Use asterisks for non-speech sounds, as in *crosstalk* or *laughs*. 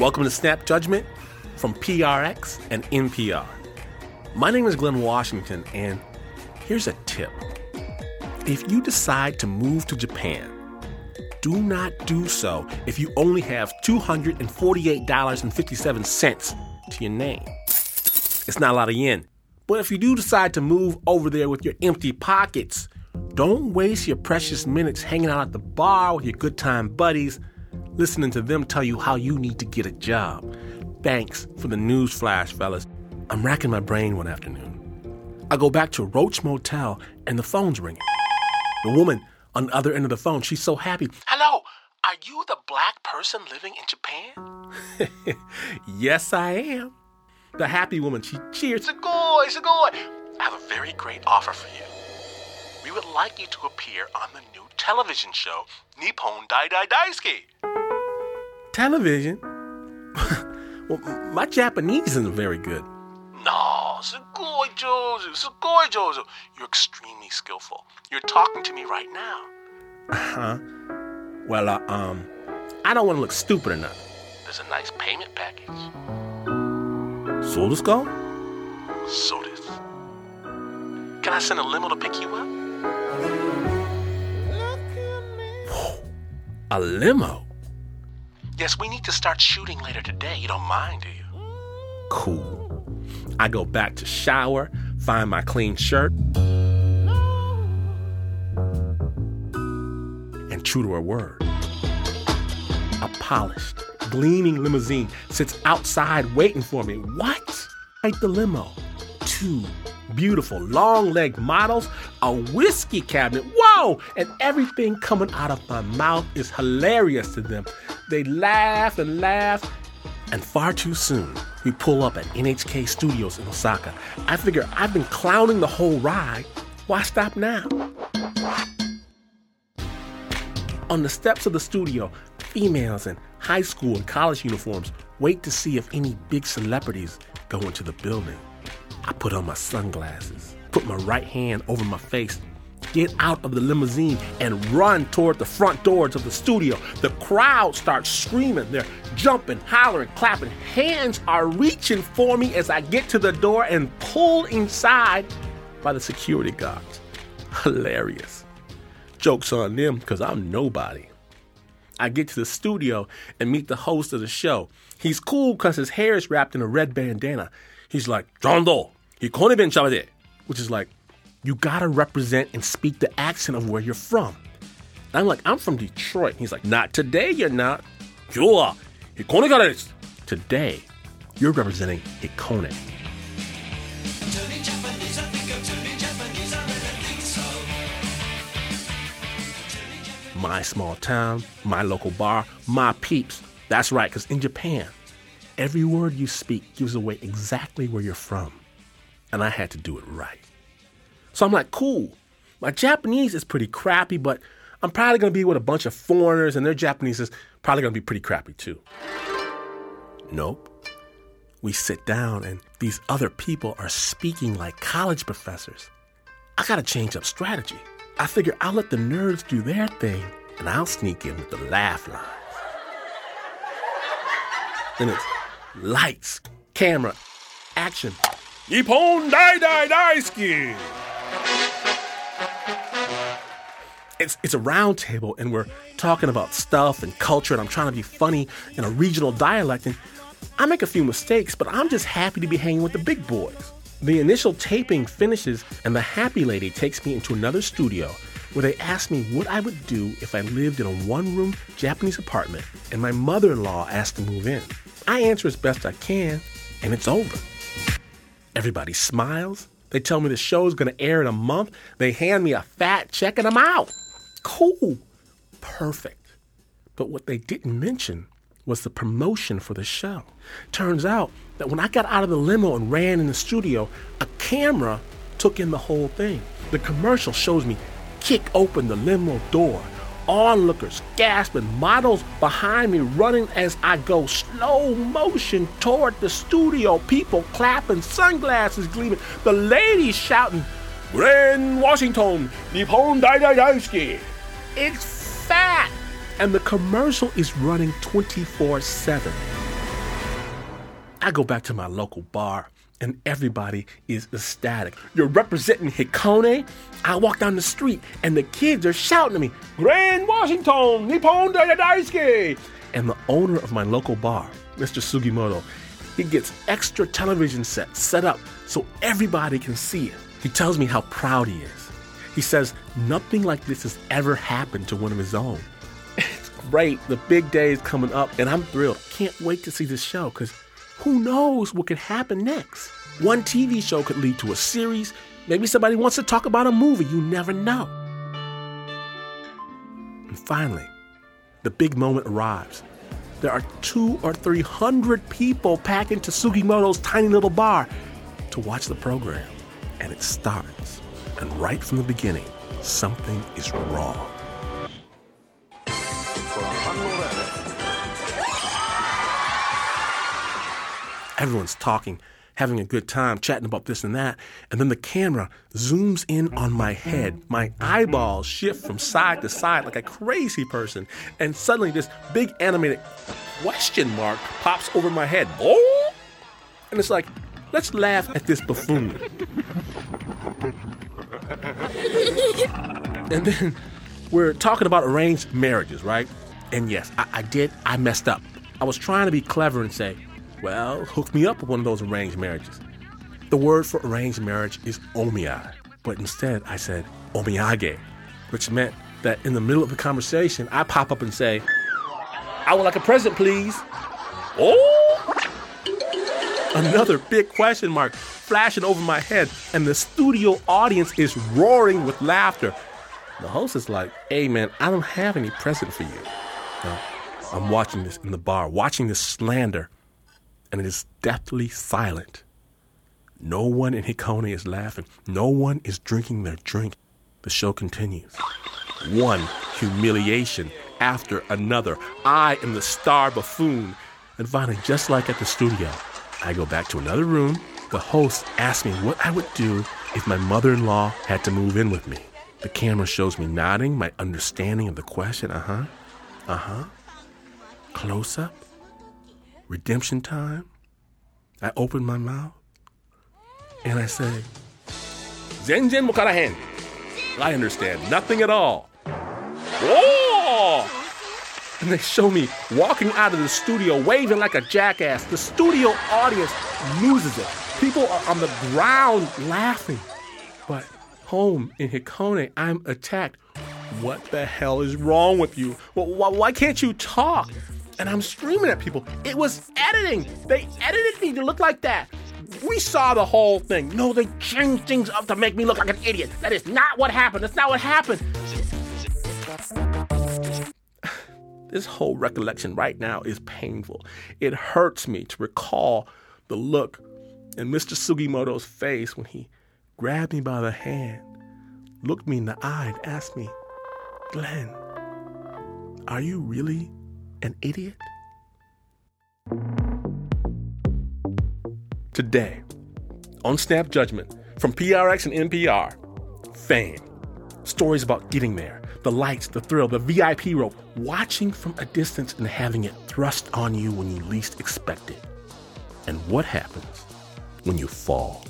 Welcome to Snap Judgment from PRX and NPR. My name is Glynn Washington, and here's a tip. If you decide to move to Japan, do not do so if you only have $248.57 to your name. It's not a lot of yen. But if you do decide to move over there with your empty pockets, don't waste your precious minutes hanging out at the bar with your good time buddies, listening to them tell you how you need to get a job. Thanks for the news flash, fellas. I'm racking my brain one afternoon. I go back to Roach Motel and the phone's ringing. The woman on the other end of the phone, she's so happy. Hello, are you the black person living in Japan? *laughs* yes, I am. The happy woman, she cheers. Sugoi, sugoi. I have a very great offer for you. We would like you to appear on the new television show, Nippon Dai Dai Daisuke television. *laughs* well, my Japanese isn't very good. No, Sugoi Jojo, Sugoi You're extremely skillful. You're talking to me right now. Huh? Well, uh, um, I don't want to look stupid enough. There's a nice payment package. So this go? So this. Can I send a limo to pick you up? A limo? Yes, we need to start shooting later today. You don't mind, do you? Cool. I go back to shower, find my clean shirt, and true to her word, a polished, gleaming limousine sits outside waiting for me. What? Right the limo. Two beautiful long legged models, a whiskey cabinet. Whoa! And everything coming out of my mouth is hilarious to them. They laugh and laugh. And far too soon, we pull up at NHK Studios in Osaka. I figure I've been clowning the whole ride. Why stop now? On the steps of the studio, females in high school and college uniforms wait to see if any big celebrities go into the building. I put on my sunglasses, put my right hand over my face, get out of the limousine, and run toward the front doors of the studio. The crowd starts screaming. They're jumping, hollering, clapping. Hands are reaching for me as I get to the door and pulled inside by the security guards. Hilarious. Joke's on them because I'm nobody. I get to the studio and meet the host of the show. He's cool because his hair is wrapped in a red bandana. He's like, John Doe, he couldn't have been which is like, you gotta represent and speak the accent of where you're from. And I'm like, I'm from Detroit. He's like, not today, you're not. You are. Hikone Today, you're representing Hikone. My small town, my local bar, my peeps. That's right, because in Japan, every word you speak gives away exactly where you're from. And I had to do it right. So I'm like, cool. My Japanese is pretty crappy, but I'm probably gonna be with a bunch of foreigners, and their Japanese is probably gonna be pretty crappy too. Nope. We sit down, and these other people are speaking like college professors. I gotta change up strategy. I figure I'll let the nerds do their thing, and I'll sneak in with the laugh lines. Then it's lights, camera, action. Nippon Dai Dai Daisuke! It's, it's a round table and we're talking about stuff and culture and I'm trying to be funny in a regional dialect and I make a few mistakes, but I'm just happy to be hanging with the big boys. The initial taping finishes and the happy lady takes me into another studio where they ask me what I would do if I lived in a one room Japanese apartment and my mother in law asked to move in. I answer as best I can and it's over. Everybody smiles. They tell me the show's gonna air in a month. They hand me a fat check and I'm out. Cool. Perfect. But what they didn't mention was the promotion for the show. Turns out that when I got out of the limo and ran in the studio, a camera took in the whole thing. The commercial shows me kick open the limo door, onlookers gasping, models behind me running as I go slow motion toward the studio, people clapping, sunglasses gleaming, the ladies shouting, Glynn Washington, Nippon Dai Dai Daisuke. It's fat! And the commercial is running 24 7. I go back to my local bar and everybody is ecstatic. You're representing Hikone. I walk down the street and the kids are shouting at me, Grand Washington, Nippon Dai Dai Daisuke. And the owner of my local bar, Mr. Sugimoto, he gets extra television sets set up so everybody can see it. He tells me how proud he is. He says nothing like this has ever happened to one of his own. *laughs* It's great. The big day is coming up, and I'm thrilled. Can't wait to see this show because who knows what could happen next? One TV show could lead to a series. Maybe somebody wants to talk about a movie. You never know. And finally, the big moment arrives. There are two or three hundred people packed into Sugimoto's tiny little bar to watch the program. And it starts. And right from the beginning, something is wrong. Everyone's talking, having a good time, chatting about this and that. And then the camera zooms in on my head. My eyeballs shift from side to side like a crazy person. And suddenly, this big animated question mark pops over my head. And it's like, let's laugh at this buffoon. and then we're talking about arranged marriages, right? And yes, I, I did. I messed up. I was trying to be clever and say, well, hook me up with one of those arranged marriages. The word for arranged marriage is omiai, but instead I said omiyage, which meant that in the middle of the conversation, I pop up and say, I would like a present, please. Oh! Another big question mark flashing over my head, and the studio audience is roaring with laughter. The host is like, hey man, I don't have any present for you. I'm watching this in the bar, watching this slander and it is deathly silent. No one in Hikone is laughing. No one is drinking their drink. The show continues. One humiliation after another. I am the star buffoon. And finally, just like at the studio, I go back to another room. The host asks me what I would do if my mother in law had to move in with me. The camera shows me nodding, my understanding of the question. Uh huh. Uh huh. Close up redemption time, I open my mouth and I say, Zenjen Mokarahen. I understand nothing at all. Oh! And *laughs* they show me walking out of the studio waving like a jackass. The studio audience loses it. People are on the ground laughing. But home in Hikone, I'm attacked. What the hell is wrong with you? Why can't you talk? and I'm screaming at people. It was editing. They edited me to look like that. We saw the whole thing. No, they changed things up to make me look like an idiot. That is not what happened. That's not what happened. This whole recollection right now is painful. It hurts me to recall the look in Mr. Sugimoto's face when he grabbed me by the hand, looked me in the eye, and asked me, Glynn, are you really an idiot? Today, on Snap Judgment from PRX and NPR, Fame. Stories about getting there, the lights, the thrill, the VIP rope, watching from a distance and having it thrust on you when you least expect it. And what happens when you fall?